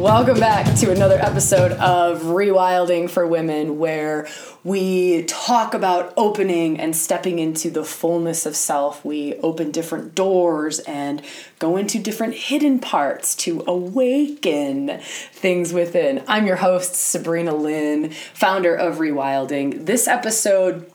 Welcome back to another episode of Rewilding for Women, where we talk about opening and stepping into the fullness of self. We open different doors and go into different hidden parts to awaken things within. I'm your host, Sabrina Lynn, founder of Rewilding. This episode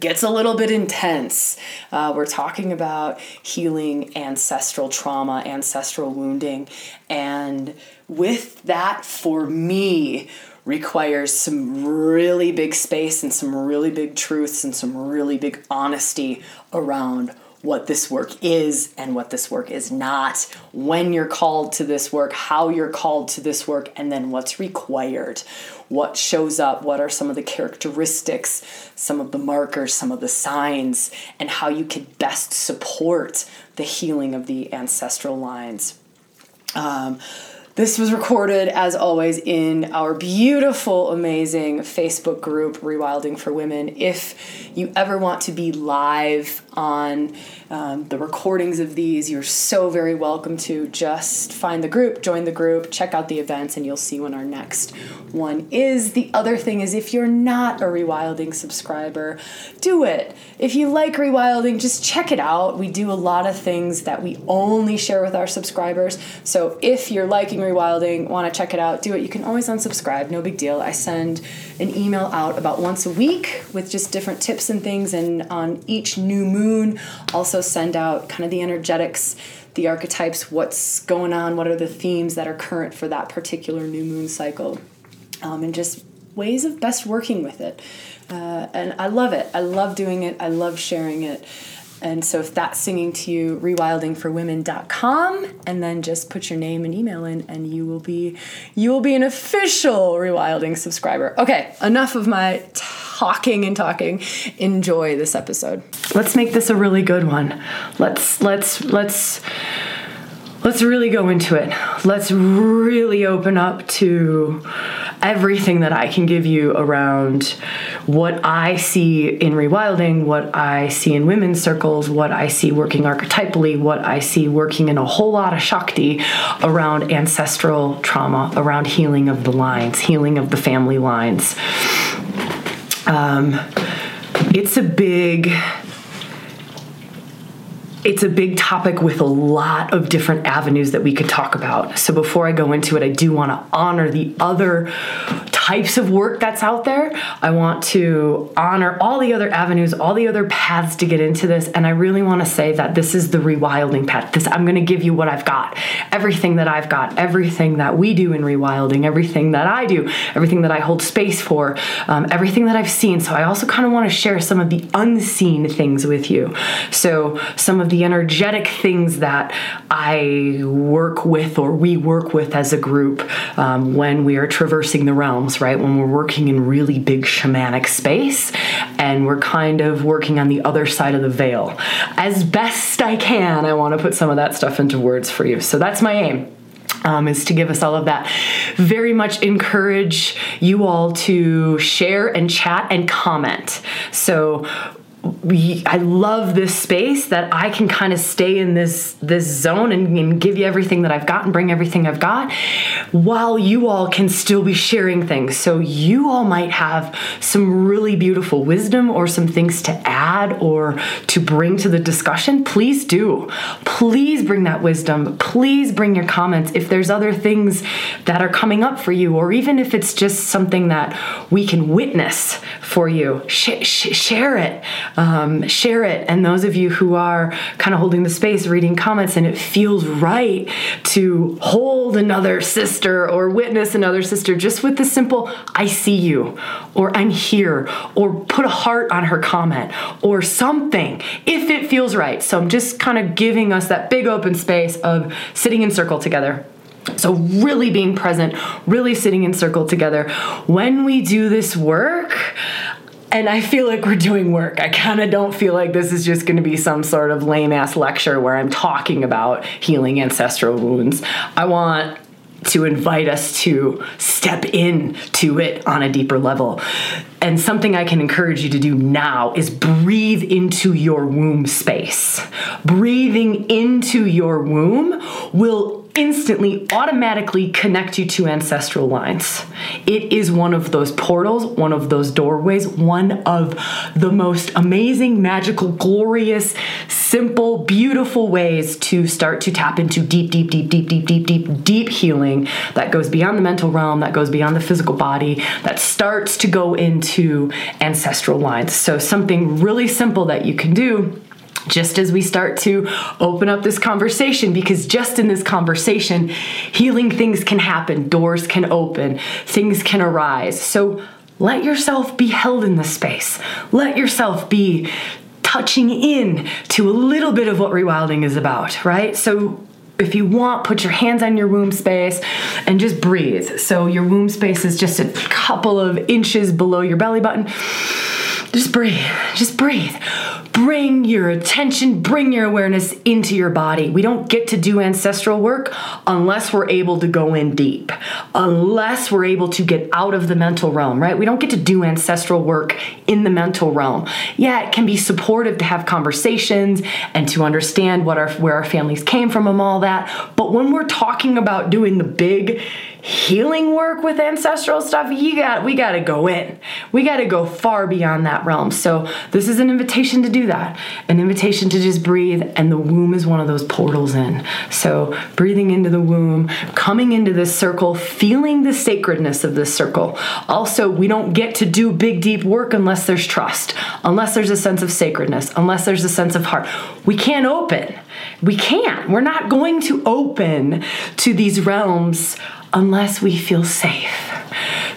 gets a little bit intense. Uh, we're talking about healing ancestral trauma, ancestral wounding, and with that, for me, requires some really big space and some really big truths and some really big honesty around what this work is and what this work is not, when you're called to this work, how you're called to this work, and then what's required. What shows up, what are some of the characteristics, some of the markers, some of the signs, and how you could best support the healing of the ancestral lines. Um, this was recorded, as always, in our beautiful, amazing Facebook group, Rewilding for Women. If you ever want to be live on um, the recordings of these, you're so very welcome to just find the group, join the group, check out the events, and you'll see when our next one is. The other thing is, if you're not a Rewilding subscriber, do it. If you like Rewilding, just check it out. We do a lot of things that we only share with our subscribers. So if you're liking Rewilding, want to check it out, do it. You can always unsubscribe, no big deal. I send an email out about once a week with just different tips and things, and on each new moon, also send out kind of the energetics, the archetypes, what's going on, what are the themes that are current for that particular new moon cycle, um, and just ways of best working with it. Uh, and I love it. I love doing it. I love sharing it. And so if that's singing to you, rewildingforwomen.com and then just put your name and email in and you will be you will be an official rewilding subscriber. Okay, enough of my talking and talking. Enjoy this episode. Let's make this a really good one. Let's let's let's let's really go into it. Let's really open up to everything that I can give you around what I see in rewilding, what I see in women's circles, what I see working archetypally, what I see working in a whole lot of Shakti around ancestral trauma, around healing of the lines, healing of the family lines. Um, it's a big it's a big topic with a lot of different avenues that we could talk about. So before I go into it, I do want to honor the other types of work that's out there. I want to honor all the other avenues, all the other paths to get into this, and I really want to say that this is the rewilding path. This I'm going to give you what I've got. Everything that I've got, everything that we do in rewilding, everything that I do, everything that I hold space for, um, everything that I've seen. So I also kind of want to share some of the unseen things with you. So some of the the energetic things that I work with or we work with as a group um, when we are traversing the realms, right? When we're working in really big shamanic space and we're kind of working on the other side of the veil. As best I can, I want to put some of that stuff into words for you. So that's my aim. Um, is to give us all of that. Very much encourage you all to share and chat and comment. So I love this space that I can kind of stay in this this zone and, and, give you everything that I've got and bring everything I've got while you all can still be sharing things. So you all might have some really beautiful wisdom or some things to add or to bring to the discussion. Please do. Please bring that wisdom. Please bring your comments if there's other things that are coming up for you or even if it's just something that we can witness for you. Sh- sh- share it um, share it. And those of you who are kind of holding the space, reading comments, and it feels right to hold another sister or witness another sister just with the simple, I see you, or I'm here, or put a heart on her comment, or something, if it feels right. So I'm just kind of giving us that big open space of sitting in circle together. So, really being present, really sitting in circle together. When we do this work, and I feel like we're doing work. I kind of don't feel like this is just going to be some sort of lame ass lecture where I'm talking about healing ancestral wounds. I want to invite us to step in to it on a deeper level. And something I can encourage you to do now is breathe into your womb space. Breathing into your womb will instantly, automatically connect you to ancestral lines. It is one of those portals, one of those doorways, one of the most amazing, magical, glorious, simple, beautiful ways to start to tap into deep, deep, deep, deep, deep, deep, deep, deep healing that goes beyond the mental realm, that goes beyond the physical body, that starts to go into ancestral lines. So, something really simple that you can do just as we start to open up this conversation, because just in this conversation, healing things can happen, doors can open, things can arise. So let yourself be held in the space. Let yourself be touching in to a little bit of what rewilding is about, right? So if you want, put your hands on your womb space and just breathe. So your womb space is just a couple of inches below your belly button. Just breathe. Just breathe bring your attention, bring your awareness into your body. We don't get to do ancestral work unless we're able to go in deep, unless we're able to get out of the mental realm, right? We don't get to do ancestral work in the mental realm. Yeah, it can be supportive to have conversations and to understand what our where our families came from and all that. But when we're talking about doing the big healing work with ancestral stuff, you got we got to go in. We got to go far beyond that realm. So this is an invitation to do that. An invitation to just breathe and the womb is one of those portals in. So breathing into the womb, coming into this circle, feeling the sacredness of this circle. Also, we don't get to do big deep work unless there's trust, unless there's a sense of sacredness, unless there's a sense of heart. We can't open. We can't. We're not going to open to these realms unless we feel safe.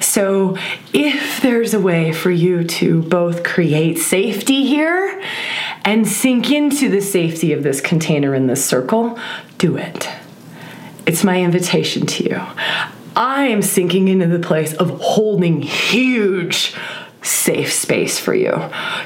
So, if there's a way for you to both create safety here and sink into the safety of this container in this circle, do it. It's my invitation to you. I am sinking into the place of holding huge safe space for you.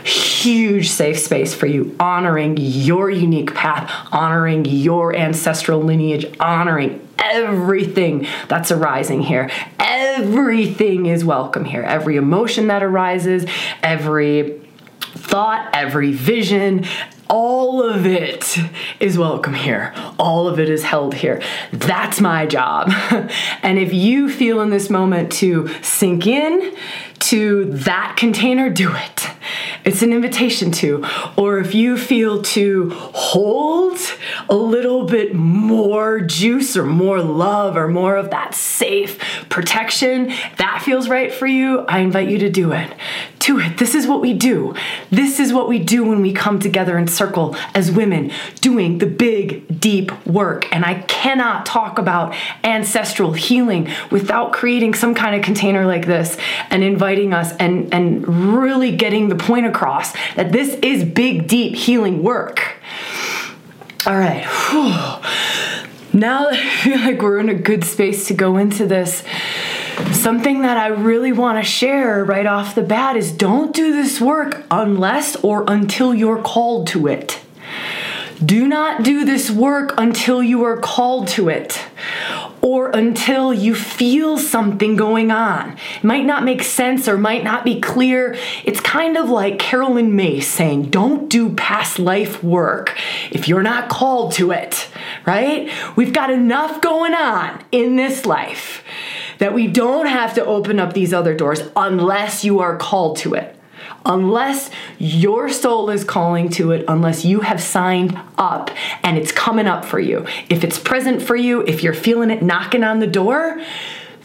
Huge safe space for you, honoring your unique path, honoring your ancestral lineage, honoring everything that's arising here. Everything is welcome here. Every emotion that arises, every thought, every vision, all of it is welcome here. All of it is held here. That's my job. and if you feel in this moment to sink in to that container, do it. It's an invitation to. Or if you feel to hold a little bit more juice or more love or more of that safe protection, that feels right for you, I invite you to do it. Do it. This is what we do. This is what we do when we come together in circle as women doing the big, deep work. And I cannot talk about ancestral healing without creating some kind of container like this and inviting us and, and really getting the point across that this is big, deep healing work. All right. Whew. Now that I feel like we're in a good space to go into this, something that I really want to share right off the bat is don't do this work unless or until you're called to it. Do not do this work until you are called to it or until you feel something going on. It might not make sense or might not be clear. It's kind of like Carolyn Myss saying, Don't do past life work if you're not called to it, right? We've got enough going on in this life that we don't have to open up these other doors unless you are called to it unless your soul is calling to it, unless you have signed up and it's coming up for you. If it's present for you, if you're feeling it knocking on the door,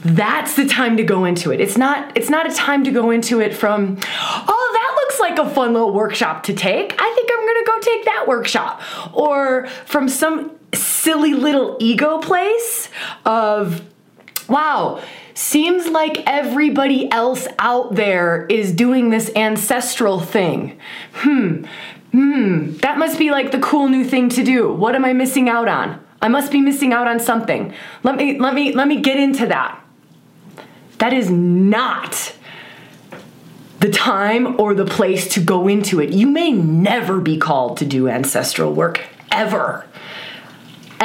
that's the time to go into it. It's not it's not a time to go into it from oh that looks like a fun little workshop to take. I think I'm going to go take that workshop or from some silly little ego place of wow, seems like everybody else out there is doing this ancestral thing. Hmm, hmm, that must be like the cool new thing to do. What am I missing out on? I must be missing out on something. Let me let me let me get into that. That is not the time or the place to go into it. You may never be called to do ancestral work ever.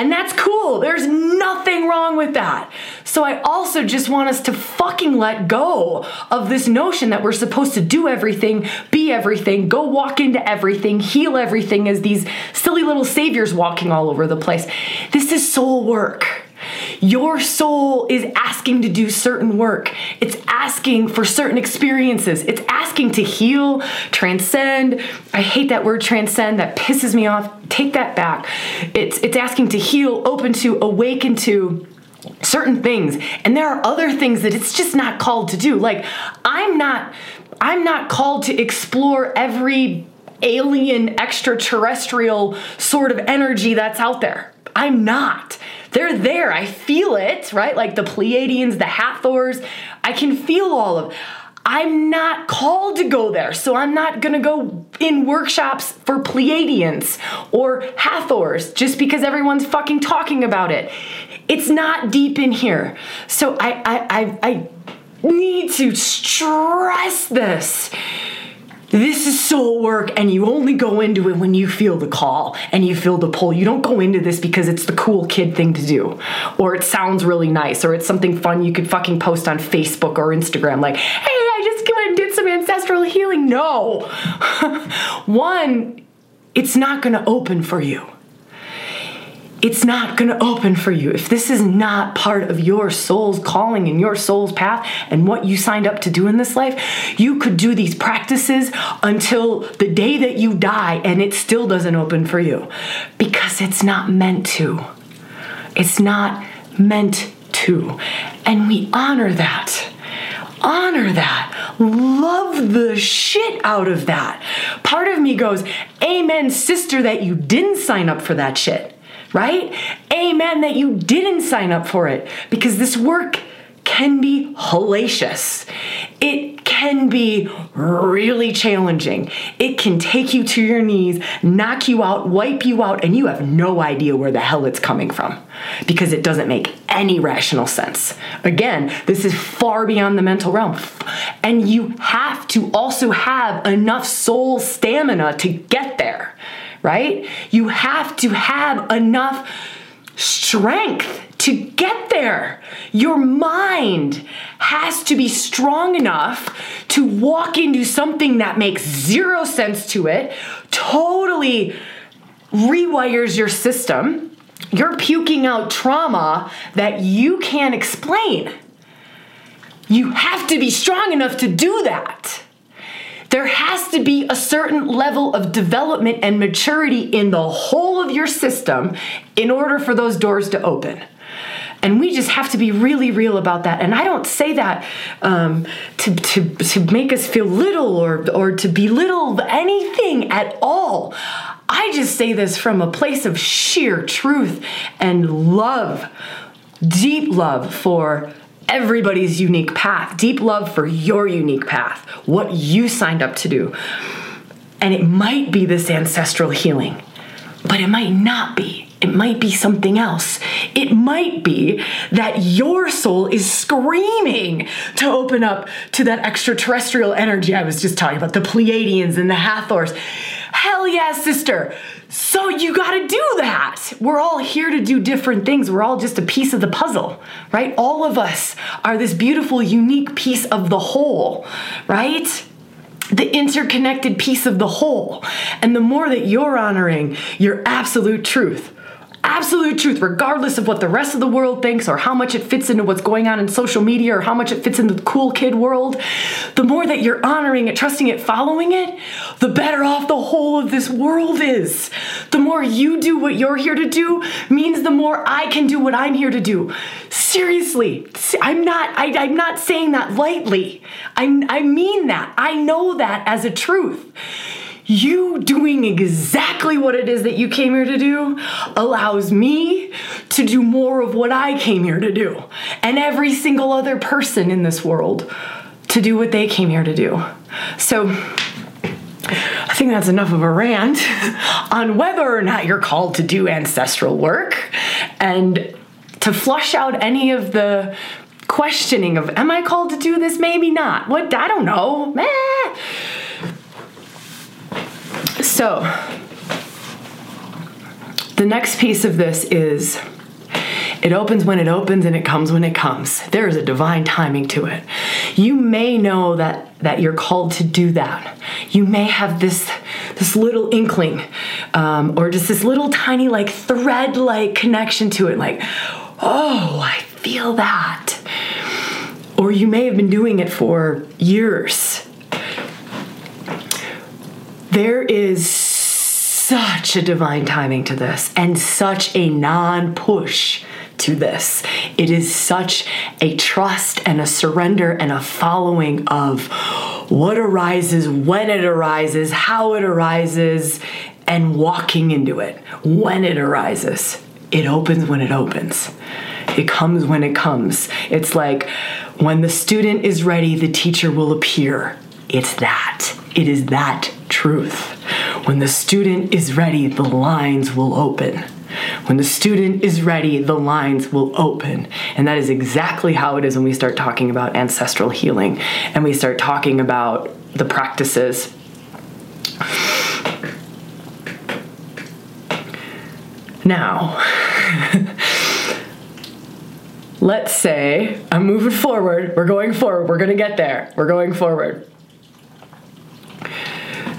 And that's cool. There's nothing wrong with that. So I also just want us to fucking let go of this notion that we're supposed to do everything, be everything, go walk into everything, heal everything as these silly little saviors walking all over the place. This is soul work. Your soul is asking to do certain work. It's asking for certain experiences. It's asking to heal, transcend. I hate that word transcend. That pisses me off. Take that back. It's it's asking to heal, open to, awaken to certain things. And there are other things that it's just not called to do. Like I'm not I'm not called to explore every alien extraterrestrial sort of energy that's out there. I'm not. They're there. I feel it, right? Like the Pleiadians, the Hathors. I can feel all of I'm not called to go there, so I'm not gonna go in workshops for Pleiadians or Hathors just because everyone's fucking talking about it. It's not deep in here. So I I I, I need to stress this this is soul work, and you only go into it when you feel the call and you feel the pull. You don't go into this because it's the cool kid thing to do, or it sounds really nice, or it's something fun you could fucking post on Facebook or Instagram, like, hey, I just came and did some ancestral healing. No. One, it's not gonna open for you it's not going to open for you. If this is not part of your soul's calling and your soul's path and what you signed up to do in this life, you could do these practices until the day that you die and it still doesn't open for you because it's not meant to. It's not meant to. And we honor that honor that, love the shit out of that. Part of me goes, Amen, sister, that you didn't sign up for that shit right? Amen that you didn't sign up for it because this work can be hellacious. It can be really challenging. It can take you to your knees, knock you out, wipe you out, and you have no idea where the hell it's coming from because it doesn't make any rational sense. Again, this is far beyond the mental realm. And you have to also have enough soul stamina to get there right? You have to have enough strength to get there. Your mind has to be strong enough to walk into something that makes zero sense to it, totally rewires your system. You're puking out trauma that you can't explain. You have to be strong enough to do that. There has to be a certain level of development and maturity in the whole of your system in order for those doors to open. And we just have to be really real about that. And I don't say that um, to, to, to make us feel little or, or to belittle anything at all. I just say this from a place of sheer truth and love, deep love for everybody's unique path, deep love for your unique path, what you signed up to do. And it might be this ancestral healing, but it might not be. It might be something else. It might be that your soul is screaming to open up to that extraterrestrial energy I was just talking about, the Pleiadians and the Hathors. Hell yeah, sister. So you got to do that. We're all here to do different things. We're all just a piece of the puzzle, right? All of us are this beautiful, unique piece of the whole, right? The interconnected piece of the whole. And the more that you're honoring your absolute truth, absolute truth, regardless of what the rest of the world thinks or how much it fits into what's going on in social media or how much it fits in the cool kid world, the more that you're honoring it, trusting it, following it, the better off the whole of this world is. The more you do what you're here to do means the more I can do what I'm here to do. Seriously, I'm not I, am not saying that lightly. I, I mean that. I know that as a truth you doing exactly what it is that you came here to do allows me to do more of what I came here to do, and every single other person in this world to do what they came here to do. So, I think that's enough of a rant on whether or not you're called to do ancestral work and to flush out any of the questioning of am I called to do this? Maybe not. What I don't know. Eh so, the next piece of this is it opens when it opens and it comes when it comes. There is a divine timing to it. You may know that that you're called to do that. You may have this this little inkling, um, or just this little tiny like thread like connection to it. Like, oh, I feel that. Or you may have been doing it for years. There is such a divine timing to this and such a non push to this. It is such a trust and a surrender and a following of what arises, when it arises, how it arises, and walking into it when it arises. It opens when it opens. It comes when it comes. It's like when the student is ready, the teacher will appear. It's that. It is that truth. When the student is ready, the lines will open. When the student is ready, the lines will open. And that is exactly how it is when we start talking about ancestral healing and we start talking about the practices. Now, let's say I'm moving forward. We're going forward. We're going to get there. We're going forward.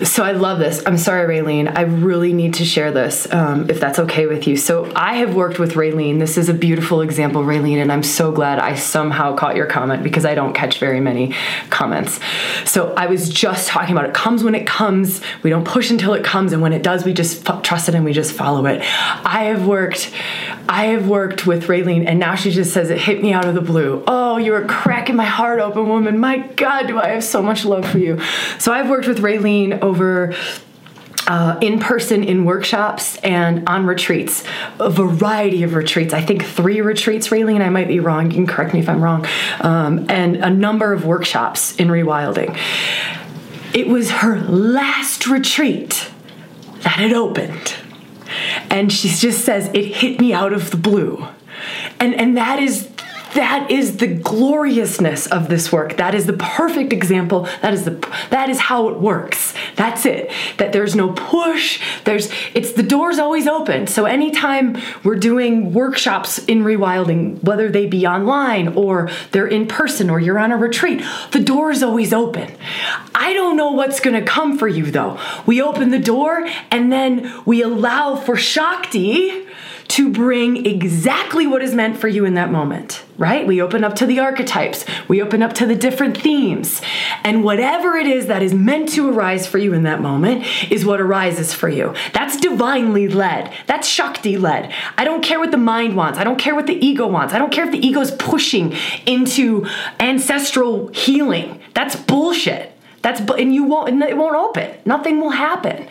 So I love this. I'm sorry, Raylene. I really need to share this, um, if that's okay with you. So I have worked with Raylene. This is a beautiful example, Raylene, and I'm so glad I somehow caught your comment because I don't catch very many comments. So I was just talking about it comes when it comes. We don't push until it comes, and when it does, we just f- trust it and we just follow it. I have worked. I have worked with Raylene, and now she just says it hit me out of the blue. Oh, you are cracking my heart open, woman. My God, do I have so much love for you. So I've worked with Raylene uh, in person in workshops and on retreats, a variety of retreats. I think three retreats, Raylene, and I might be wrong. You can correct me if I'm wrong. Um, and a number of workshops in rewilding. It was her last retreat that it opened. And she just says, it hit me out of the blue. And, and that is that is the gloriousness of this work. That is the perfect example. That is the that is how it works. That's it. That there's no push. There's it's the door's always open. So anytime we're doing workshops in rewilding whether they be online or they're in person or you're on a retreat the door is always open. I don't know what's going to come for you though. We open the door and then we allow for shakti to bring exactly what is meant for you in that moment, right? We open up to the archetypes, we open up to the different themes, and whatever it is that is meant to arise for you in that moment is what arises for you. That's divinely led, that's Shakti led. I don't care what the mind wants, I don't care what the ego wants, I don't care if the ego is pushing into ancestral healing. That's bullshit. That's and you won't and it won't open. Nothing will happen.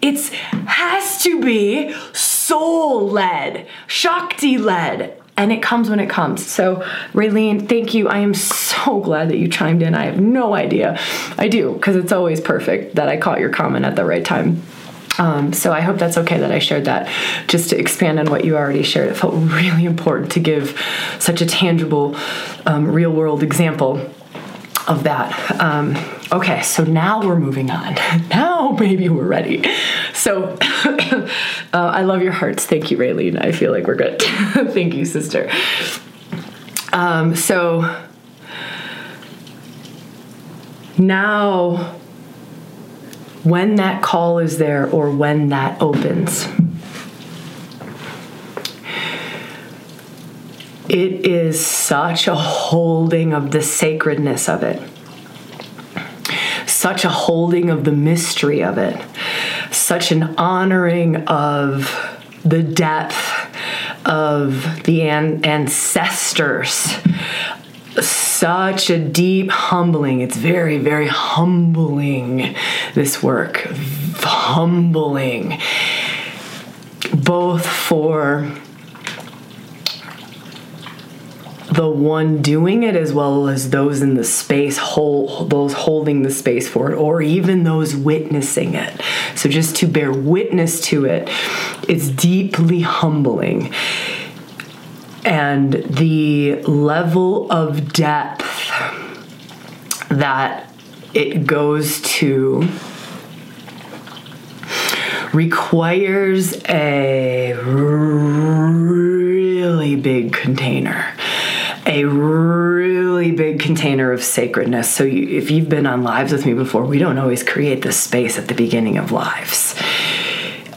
It's has to be soul led, Shakti led. And it comes when it comes. So, Raylene, thank you. I am so glad that you chimed in. I have no idea. I do, because it's always perfect that I caught your comment at the right time. Um, so I hope that's okay that I shared that. Just to expand on what you already shared, it felt really important to give such a tangible, um, real world example of that. Um, okay, so now we're moving on. Now maybe we're ready. So uh, I love your hearts. Thank you, Raylene. I feel like we're good. Thank you, sister. Um, so now, when that call is there or when that opens, it is such a holding of the sacredness of it, such a holding of the mystery of it, such an honoring of the depth of the an- ancestors. Such a deep humbling. It's very, very humbling, this work. Humbling. Both for the one doing it as well as those in the space hold those holding the space for it or even those witnessing it. So just to bear witness to it is deeply humbling. And the level of depth that it goes to requires a really big container a really big container of sacredness. So, you, if you've been on lives with me before, we don't always create this space at the beginning of lives.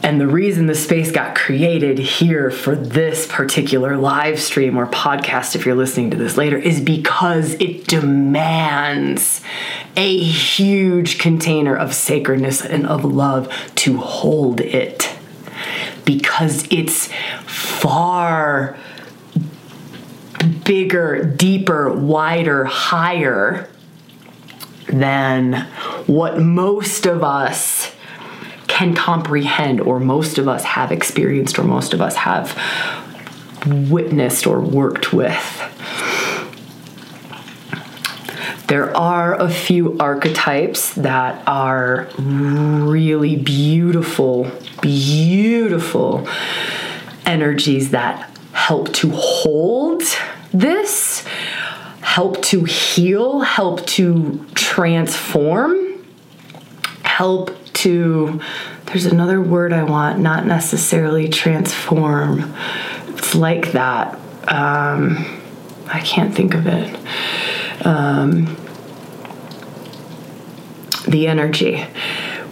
And the reason the space got created here for this particular live stream or podcast, if you're listening to this later, is because it demands a huge container of sacredness and of love to hold it. Because it's far bigger, deeper, wider, higher than what most of us can comprehend, or most of us have experienced, or most of us have witnessed or worked with. There are a few archetypes that are really beautiful, beautiful energies that help to hold this, help to heal, help to transform, help to there's another word I want, not necessarily transform. It's like that. Um, I can't think of it. Um, the energy.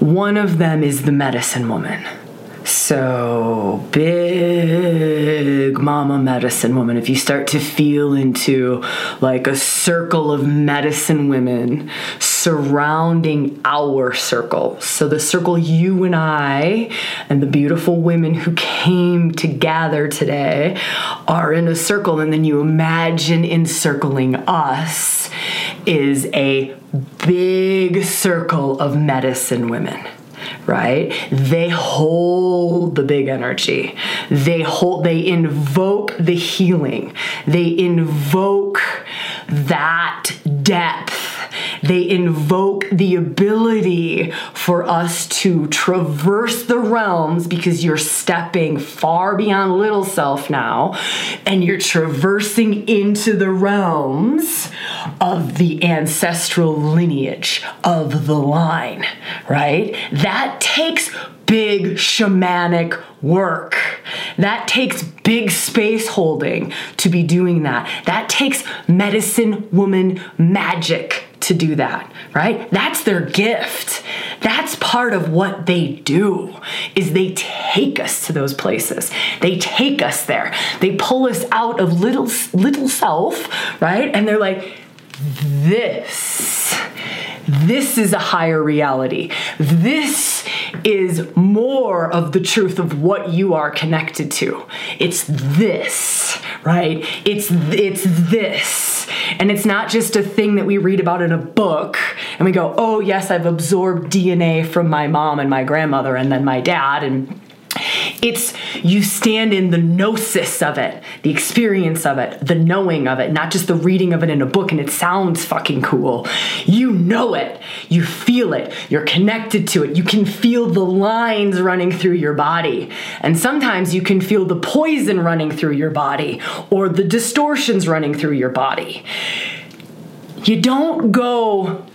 One of them is the medicine woman. So, big mama medicine woman. If you start to feel into like a circle of medicine women surrounding our circle. So, the circle you and I and the beautiful women who came to gather today are in a circle, and then you imagine encircling us is a big circle of medicine women right? They hold the big energy. They hold they invoke the healing. They invoke that depth they invoke the ability for us to traverse the realms because you're stepping far beyond little self now and you're traversing into the realms of the ancestral lineage of the line, right? That takes big shamanic work. That takes big space holding to be doing that. That takes medicine woman magic to do that, right? That's their gift. That's part of what they do is they take us to those places. They take us there. They pull us out of little little self, right? And they're like this this is a higher reality. This is more of the truth of what you are connected to. It's this, right? It's it's this. And it's not just a thing that we read about in a book and we go, "Oh, yes, I've absorbed DNA from my mom and my grandmother and then my dad and it's you stand in the gnosis of it, the experience of it, the knowing of it, not just the reading of it in a book and it sounds fucking cool. You know it, you feel it, you're connected to it, you can feel the lines running through your body. And sometimes you can feel the poison running through your body or the distortions running through your body. You don't go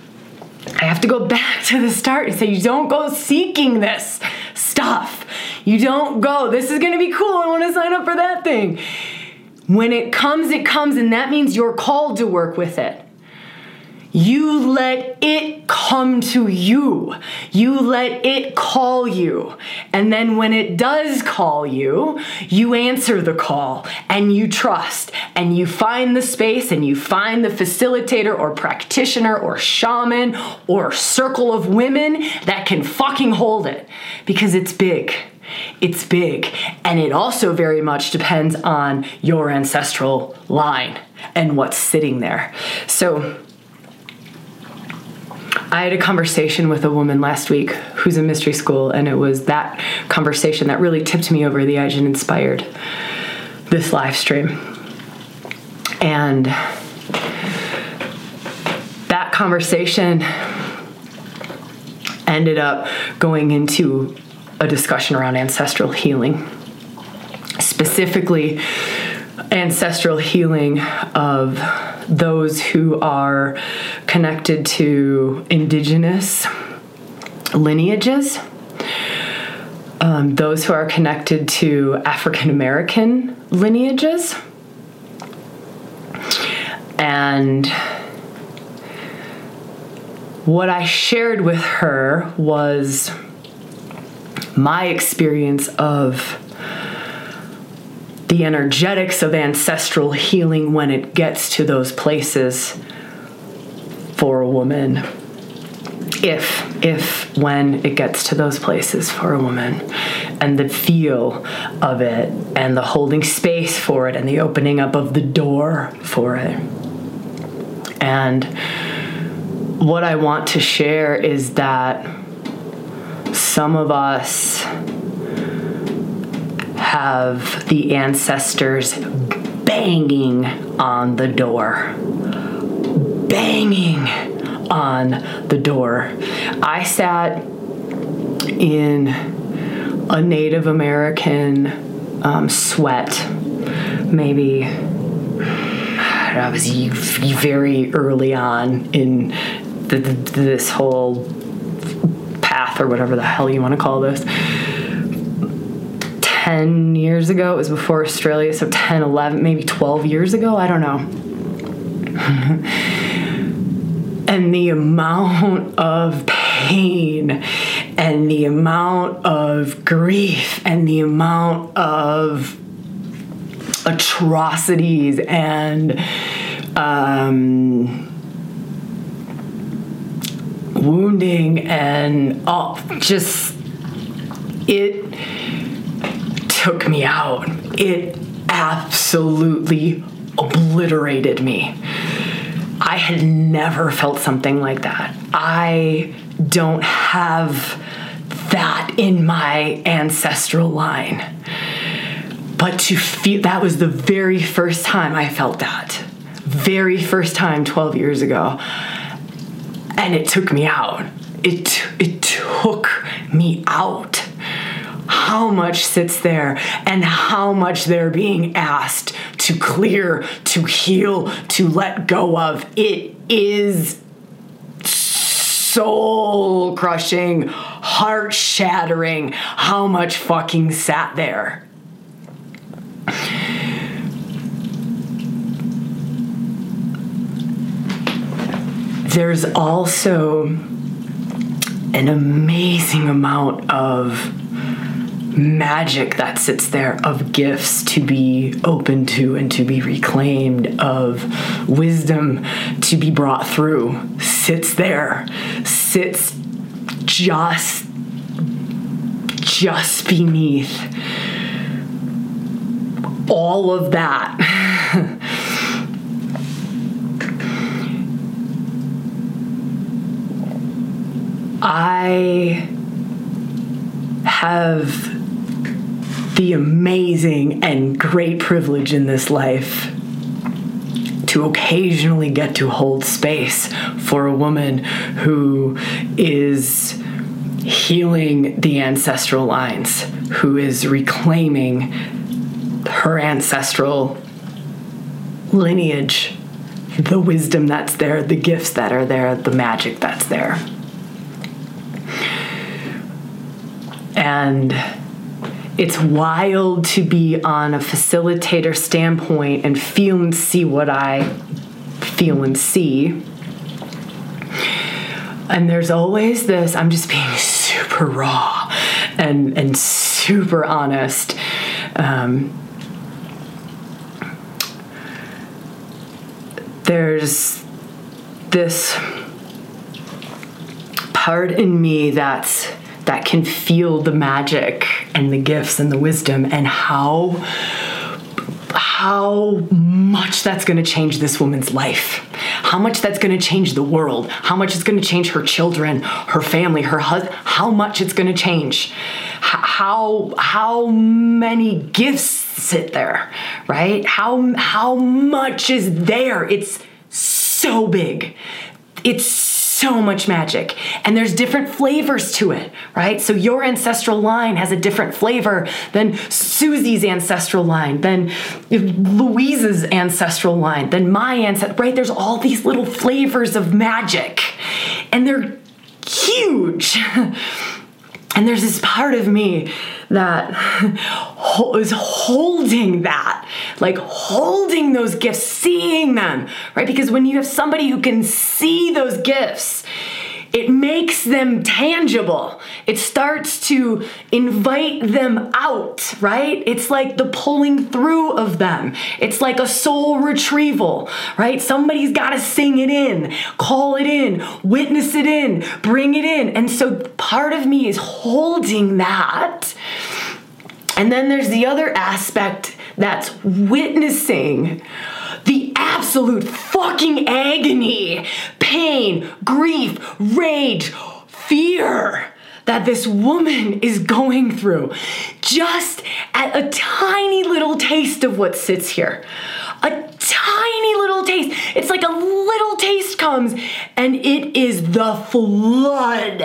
I have to go back to the start and say, you don't go seeking this stuff. You don't go, this is gonna be cool, I wanna sign up for that thing. When it comes, it comes, and that means you're called to work with it. You let it come to you. You let it call you. And then when it does call you, you answer the call and you trust and you find the space and you find the facilitator or practitioner or shaman or circle of women that can fucking hold it because it's big. It's big. And it also very much depends on your ancestral line and what's sitting there. So, I had a conversation with a woman last week who's in mystery school, and it was that conversation that really tipped me over the edge and inspired this live stream. And that conversation ended up going into a discussion around ancestral healing, specifically ancestral healing of those who are connected to indigenous lineages, um, those who are connected to African American lineages, and what I shared with her was my experience of the energetics of ancestral healing when it gets to those places for a woman if if when it gets to those places for a woman and the feel of it and the holding space for it and the opening up of the door for it. And what i want to share is that some of us have the ancestors banging on the door banging on the door. I sat in a Native American um, sweat, maybe. I was very early on in the, this whole path or whatever the hell you want to call this. 10 years ago, it was before Australia, so 10, 11, maybe 12 years ago, I don't know. and the amount of pain and the amount of grief and the amount of atrocities and um, wounding and all just it took me out. It absolutely obliterated me I had never felt something like that. I don't have that in my ancestral line. But to feel that was the very first time I felt that. Very first time 12 years ago. And it took me out. It it took me out how much sits there and how much they're being asked to clear, to heal, to let go of. It is soul crushing, heart shattering how much fucking sat there. There's also an amazing amount of magic that sits there of gifts to be open to and to be reclaimed, of wisdom to be brought through, sits there, sits just just beneath all of that. I have the amazing and great privilege in this life to occasionally get to hold space for a woman who is healing the ancestral lines, who is reclaiming her ancestral lineage, the wisdom that's there, the gifts that are there, the magic that's there. And it's wild to be on a facilitator standpoint and feel and see what I feel and see. And there's always this, I'm just being super raw and, and super honest. Um, there's this part in me that's that can feel the magic and the gifts and the wisdom and how how much that's going to change this woman's life. How much that's going to change the world. How much it's going to change her children her family her husband how much it's going to change how how many gifts sit there right? How how much is there? It's so big. It's so much magic and there's different flavors to it, right? So your ancestral line has a different flavor than Susie's ancestral line, than Louise's ancestral line, than my ancestral, right? There's all these little flavors of magic and they're huge. And there's this part of me that is holding that, like holding those gifts, seeing them, right? Because when you have somebody who can see those gifts, it makes them tangible. It starts to invite them out, right? It's like the pulling through of them. It's like a soul retrieval, right? Somebody's got to sing it in, call it in, witness it in, bring it in. And so part of me is holding that. And then there's the other aspect that's witnessing the absolute fucking agony, pain, grief, rage, fear that this woman is going through just at a tiny little taste of what sits here. A tiny little taste. It's like a little taste comes, and it is the flood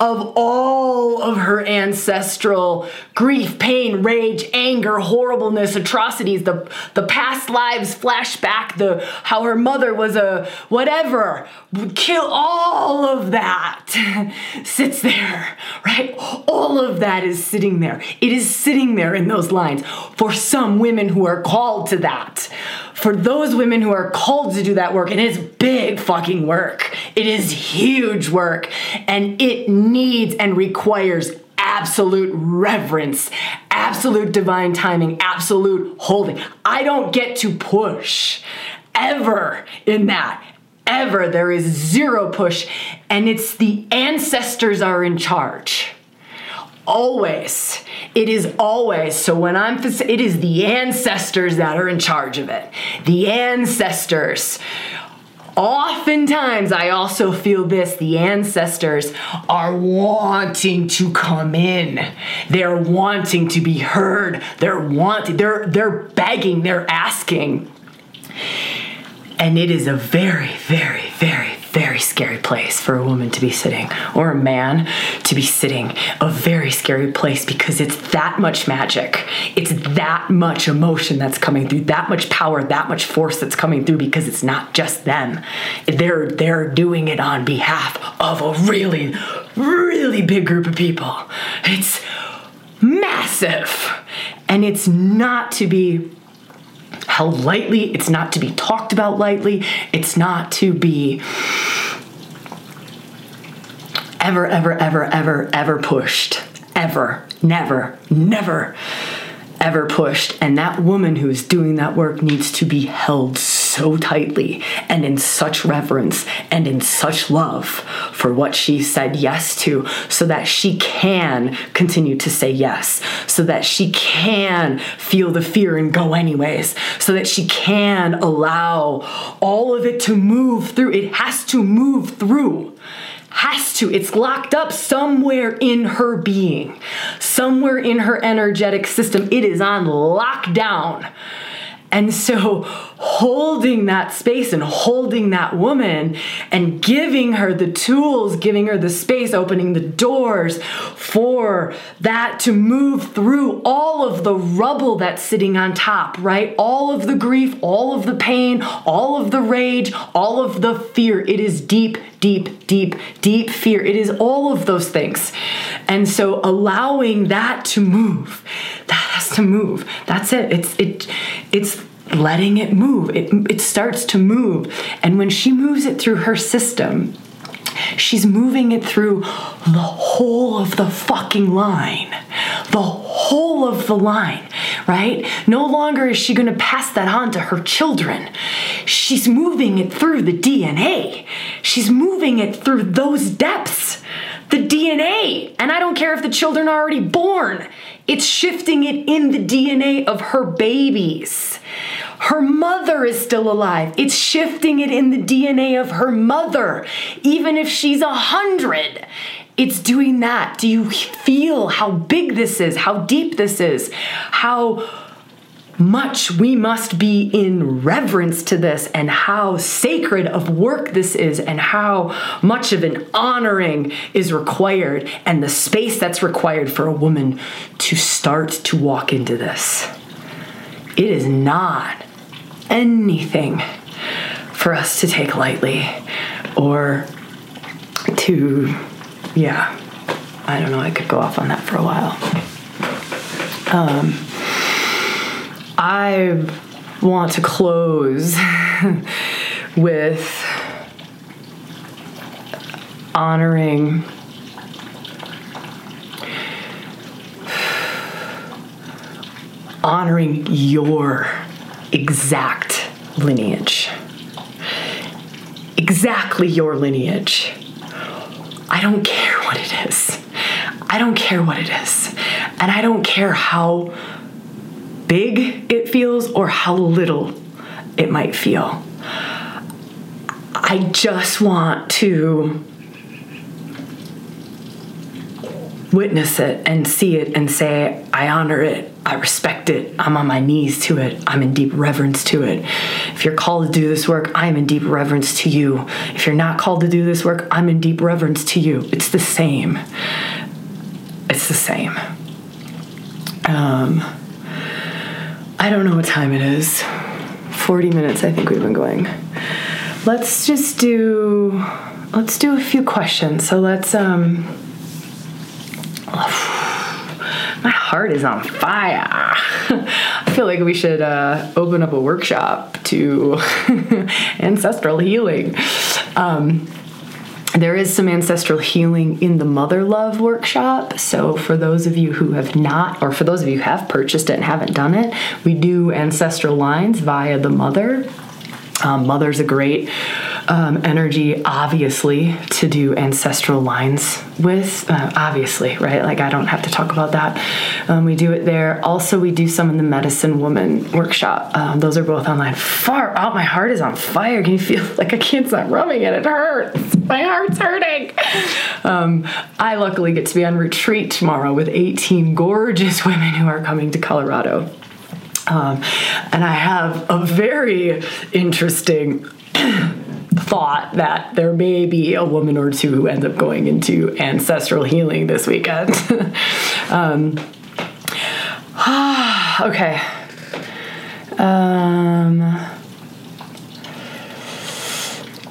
of all of her ancestral grief, pain, rage, anger, horribleness, atrocities, the, the past lives flashback, the how her mother was a whatever, kill all of that sits there, right? All of that is sitting there. It is sitting there in those lines for some women who are called to that for those women who are called to do that work, and it's big fucking work. It is huge work, and it needs and requires absolute reverence, absolute divine timing, absolute holding. I don't get to push ever in that. Ever. There is zero push, and it's the ancestors are in charge always it is always so when i'm it is the ancestors that are in charge of it the ancestors Oftentimes, I also feel this the ancestors are wanting to come in. They're wanting to be heard. They're wanting, they're, they're begging, they're asking. And it is a very, very, very, scary place for a woman to be sitting or a man to be sitting. A very scary place because it's that much magic. It's that much emotion that's coming through, that much power, that much force that's coming through because it's not just them. They're they're doing it on behalf of a really really big group of people. It's massive. And it's not to be held lightly. It's not to be talked about lightly. It's not to be ever, ever, ever, ever, ever pushed. Ever. Never. Never. Ever pushed. And that woman who is doing that work needs to be held so tightly and in such reverence and in such love for what she said yes to so that she can continue to say yes, so that she can feel the fear and go anyways, so that she can allow all of it to move through. It has to move through has to. It's locked up somewhere in her being, somewhere in her energetic system. It is on lockdown. And so, holding that space and holding that woman and giving her the tools, giving her the space, opening the doors for that to move through all of the rubble that's sitting on top, right? All of the grief, all of the pain, all of the rage, all of the fear. It is deep, deep, deep, deep fear. It is all of those things. And so, allowing that to move, that has to move. That's it. It's, it, it's, letting it move. It, it starts to move. And when she moves it through her system, she's moving it through the whole of the fucking line. The whole of the line, right? No longer is she going to pass that on to her children. She's moving it through the DNA. She's moving it through those depths. The DNA. And I don't care if the children are already born. It's shifting it in the DNA of her babies. Her mother is still alive. It's shifting it in the DNA of her mother, even if she's a hundred. It's doing that. Do you feel how big this is, how deep this is, how much we must be in reverence to this, and how sacred of work this is, and how much of an honoring is required, and the space that's required for a woman to start to walk into this. It is not anything for us to take lightly or to, yeah, I don't know, I could go off on that for a while. Um, I want to close with honoring honoring your exact lineage. Exactly your lineage. I don't care what it is. I don't care what it is. And I don't care how big it feels or how little it might feel. I just want to witness it and see it and say, I honor it, I respect it, I'm on my knees to it, I'm in deep reverence to it. If you're called to do this work, I'm in deep reverence to you. If you're not called to do this work, I'm in deep reverence to you. It's the same. It's the same. Um, I don't know what time it is. 40 minutes, I think we've been going. Let's just do let's do a few questions. So let's um my heart is on fire. I feel like we should uh, open up a workshop to ancestral healing. Um, there is some ancestral healing in the Mother Love workshop. So, for those of you who have not, or for those of you who have purchased it and haven't done it, we do ancestral lines via the Mother. Um, Mother's a great um, energy, obviously, to do ancestral lines with. Uh, obviously, right? Like, I don't have to talk about that. Um, we do it there. Also, we do some in the Medicine Woman workshop. Um, those are both online. Far out, my heart is on fire. Can you feel like I can't stop rubbing it? It hurts. My heart's hurting. Um, I luckily get to be on retreat tomorrow with 18 gorgeous women who are coming to Colorado. Um, and I have a very interesting thought that there may be a woman or two who ends up going into ancestral healing this weekend. um, okay. Um,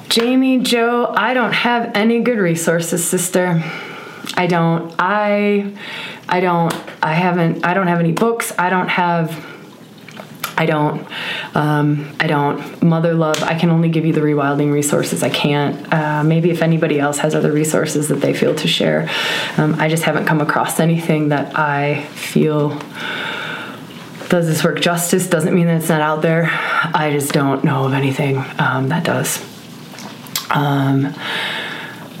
Jamie, Joe, I don't have any good resources, sister. I don't. I I don't. I haven't. I don't have any books. I don't have I don't. Um, I don't. Mother love. I can only give you the rewilding resources. I can't. Uh, maybe if anybody else has other resources that they feel to share. Um, I just haven't come across anything that I feel does this work justice. Doesn't mean that it's not out there. I just don't know of anything um, that does. Um,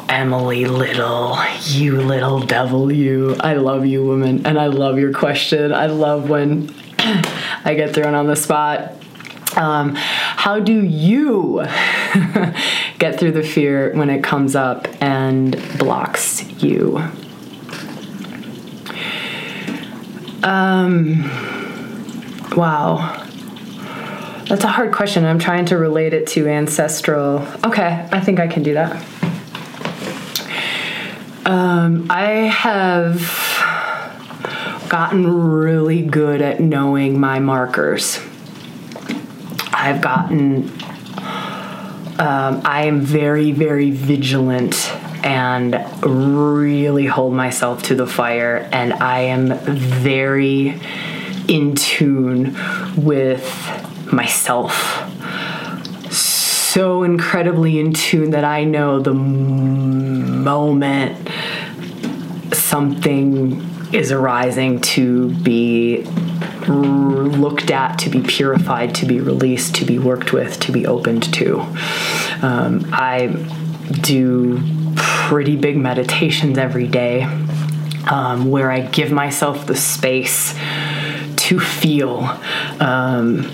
Emily Little, you little devil, you. I love you, woman, and I love your question. I love when I get thrown on the spot. Um, how do you get through the fear when it comes up and blocks you? Um, wow. That's a hard question. I'm trying to relate it to ancestral. Okay, I think I can do that. Um, I have gotten really good at knowing my markers. I've gotten, um, I am very, very vigilant and really hold myself to the fire, and I am very in tune with myself. So incredibly in tune that I know the moment something is arising to be looked at, to be purified, to be released, to be worked with, to be opened to. Um, I do pretty big meditations every day um, where I give myself the space to feel. Um,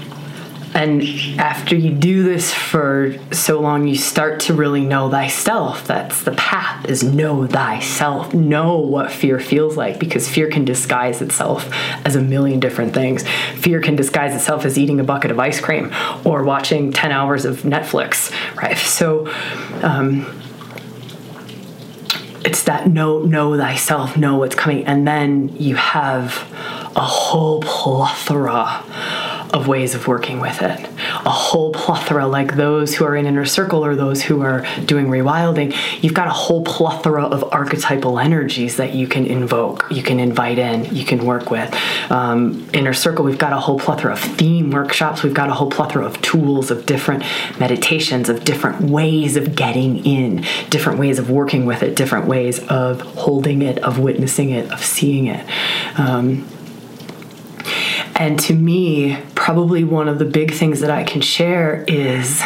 and after you do this for so long, you start to really know thyself. That's the path is know thyself. Know what fear feels like because fear can disguise itself as a million different things. Fear can disguise itself as eating a bucket of ice cream or watching 10 hours of Netflix, right? So, um, it's that know know thyself know what's coming and then you have a whole plethora of ways of working with it a whole plethora, like those who are in inner circle or those who are doing rewilding, you've got a whole plethora of archetypal energies that you can invoke, you can invite in, you can work with. Um, inner circle, we've got a whole plethora of theme workshops, we've got a whole plethora of tools, of different meditations, of different ways of getting in, different ways of working with it, different ways of holding it, of witnessing it, of seeing it. Um, and to me, probably one of the big things that I can share is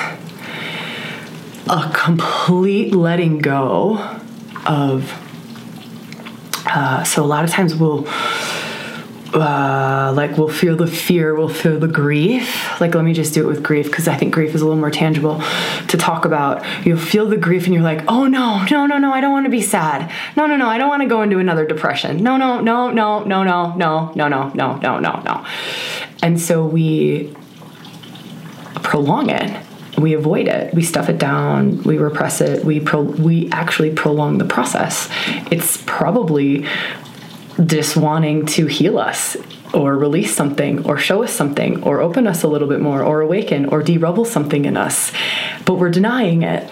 a complete letting go of. Uh, so a lot of times we'll uh, like we'll feel the fear, we'll feel the grief. Like, let me just do it with grief because I think grief is a little more tangible to talk about. You'll feel the grief and you're like, oh no, no, no, no, I don't want to be sad. No, no, no, I don't want to go into another depression. No, no, no, no, no, no, no, no, no, no, no, no, no. And so we prolong it. We avoid it. We stuff it down. We repress it. We pro- we actually prolong the process. It's probably just wanting to heal us or release something or show us something or open us a little bit more or awaken or derubble something in us. But we're denying it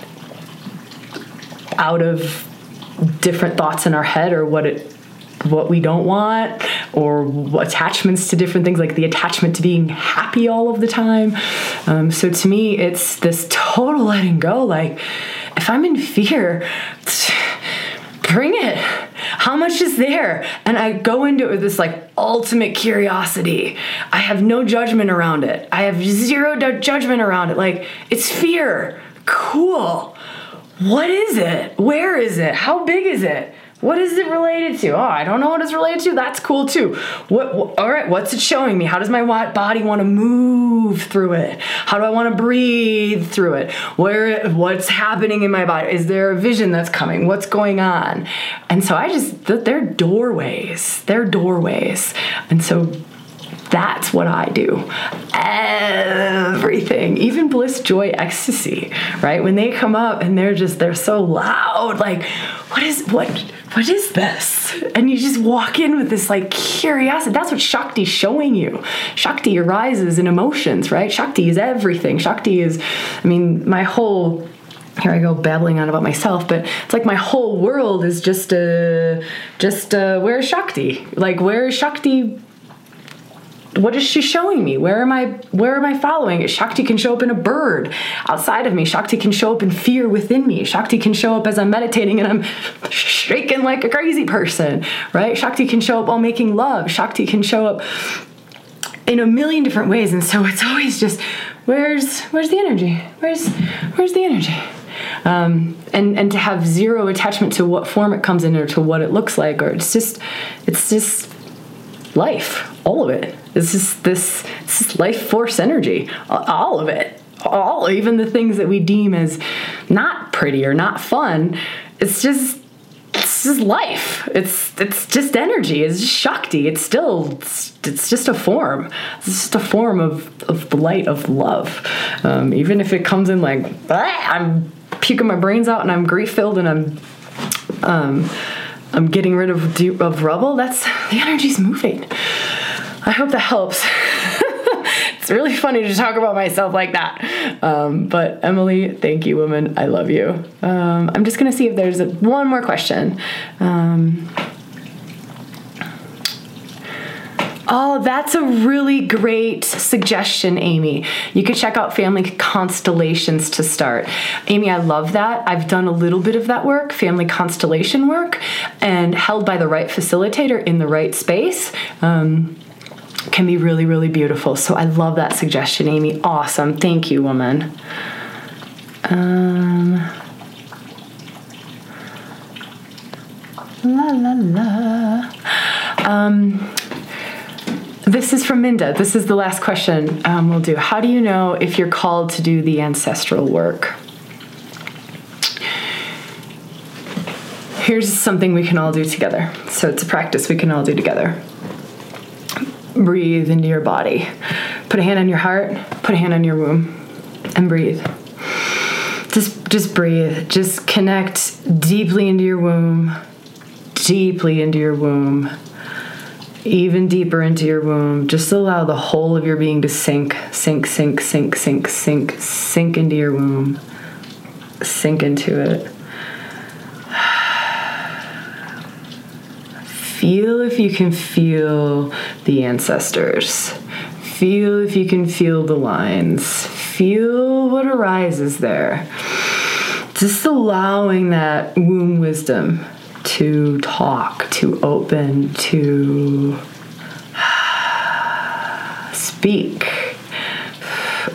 out of different thoughts in our head or what it what we don't want or attachments to different things like the attachment to being happy all of the time um, so to me it's this total letting go like if i'm in fear bring it how much is there? And I go into it with this like ultimate curiosity. I have no judgment around it. I have zero judgment around it. Like, it's fear. Cool. What is it? Where is it? How big is it? What is it related to? Oh, I don't know what it's related to. That's cool too. What, what all right, what's it showing me? How does my body want to move through it? How do I want to breathe through it? Where what's happening in my body? Is there a vision that's coming? What's going on? And so I just they're doorways. They're doorways. And so that's what I do. Everything, even bliss, joy, ecstasy, right? When they come up and they're just, they're so loud, like, what is, what, what is this? And you just walk in with this like curiosity. That's what Shakti's showing you. Shakti arises in emotions, right? Shakti is everything. Shakti is, I mean, my whole here I go babbling on about myself, but it's like my whole world is just a just uh where's Shakti? Like where is Shakti what is she showing me? Where am I where am I following? Shakti can show up in a bird outside of me. Shakti can show up in fear within me. Shakti can show up as I'm meditating and I'm shaking like a crazy person, right? Shakti can show up while making love. Shakti can show up in a million different ways and so it's always just where's where's the energy? Where's where's the energy? Um, and and to have zero attachment to what form it comes in or to what it looks like or it's just it's just life all of it this is this, this life force energy, all of it. All, even the things that we deem as not pretty or not fun. It's just it's just life. It's it's just energy. It's just shakti. It's still it's, it's just a form. It's just a form of of the light of love. Um, even if it comes in like I'm puking my brains out and I'm grief filled and I'm um, I'm getting rid of of rubble. That's the energy's moving. I hope that helps. it's really funny to talk about myself like that. Um, but Emily, thank you, woman. I love you. Um, I'm just going to see if there's a, one more question. Um, Oh, that's a really great suggestion, Amy. You could check out Family Constellations to start. Amy, I love that. I've done a little bit of that work, family constellation work, and held by the right facilitator in the right space. Um, can be really, really beautiful. So I love that suggestion, Amy. Awesome. Thank you, woman. Um, la la la. Um, this is from Minda. This is the last question um, we'll do. How do you know if you're called to do the ancestral work? Here's something we can all do together. So it's a practice we can all do together breathe into your body. Put a hand on your heart, put a hand on your womb, and breathe. Just just breathe. Just connect deeply into your womb, deeply into your womb. even deeper into your womb. Just allow the whole of your being to sink, sink, sink, sink, sink, sink, sink into your womb. Sink into it. Feel if you can feel the ancestors. Feel if you can feel the lines. Feel what arises there. Just allowing that womb wisdom to talk, to open, to speak,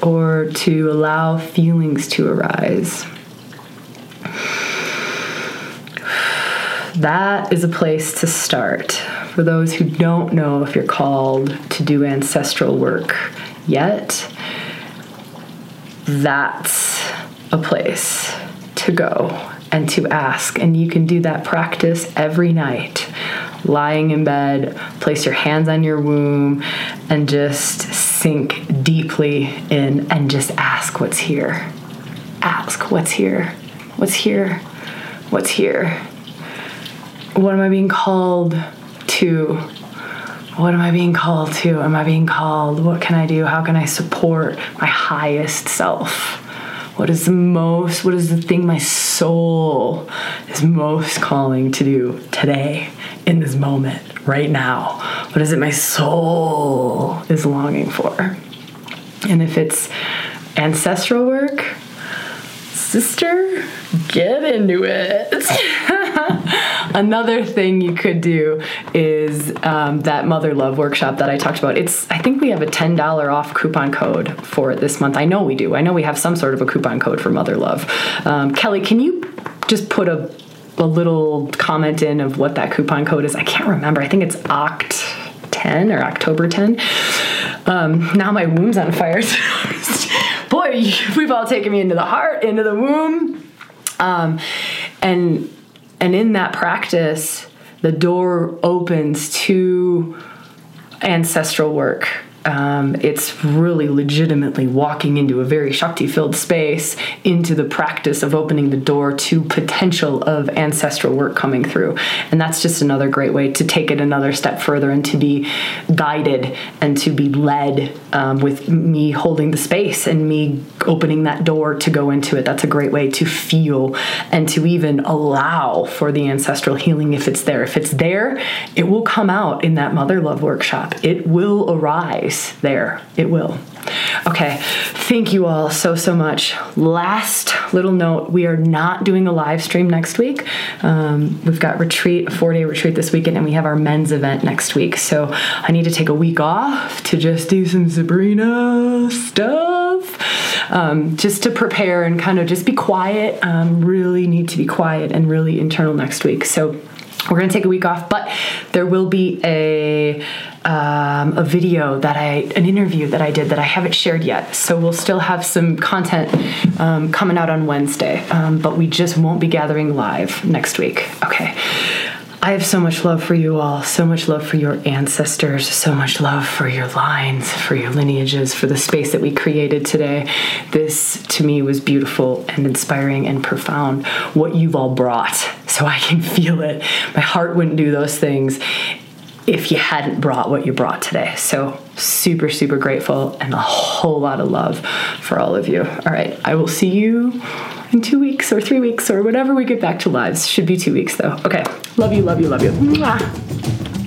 or to allow feelings to arise. That is a place to start for those who don't know if you're called to do ancestral work yet. That's a place to go and to ask. And you can do that practice every night. Lying in bed, place your hands on your womb, and just sink deeply in and just ask what's here. Ask what's here. What's here? What's here? What am I being called to? What am I being called to? Am I being called? What can I do? How can I support my highest self? What is the most, what is the thing my soul is most calling to do today, in this moment, right now? What is it my soul is longing for? And if it's ancestral work, sister, get into it. Another thing you could do is um, that Mother Love workshop that I talked about. It's I think we have a ten dollar off coupon code for it this month. I know we do. I know we have some sort of a coupon code for Mother Love. Um, Kelly, can you just put a a little comment in of what that coupon code is? I can't remember. I think it's Oct. 10 or October 10. Um, now my womb's on fire. Boy, we've all taken me into the heart, into the womb. Um, and and in that practice, the door opens to ancestral work um, it's really legitimately walking into a very Shakti filled space into the practice of opening the door to potential of ancestral work coming through. And that's just another great way to take it another step further and to be guided and to be led um, with me holding the space and me opening that door to go into it. That's a great way to feel and to even allow for the ancestral healing if it's there. If it's there, it will come out in that mother love workshop. It will arise there. It will. Okay, thank you all so, so much. Last little note we are not doing a live stream next week. Um, we've got retreat, a four day retreat this weekend, and we have our men's event next week. So I need to take a week off to just do some Sabrina stuff, um, just to prepare and kind of just be quiet. Um, really need to be quiet and really internal next week. So we're going to take a week off, but there will be a um, a video that I an interview that I did that I haven't shared yet. So we'll still have some content um, coming out on Wednesday, um, but we just won't be gathering live next week. Okay. I have so much love for you all, so much love for your ancestors, so much love for your lines, for your lineages, for the space that we created today. This to me was beautiful and inspiring and profound. What you've all brought, so I can feel it. My heart wouldn't do those things if you hadn't brought what you brought today. So, super, super grateful and a whole lot of love for all of you. All right, I will see you in two weeks or three weeks or whatever we get back to lives. Should be two weeks though. Okay, love you, love you, love you. Mwah.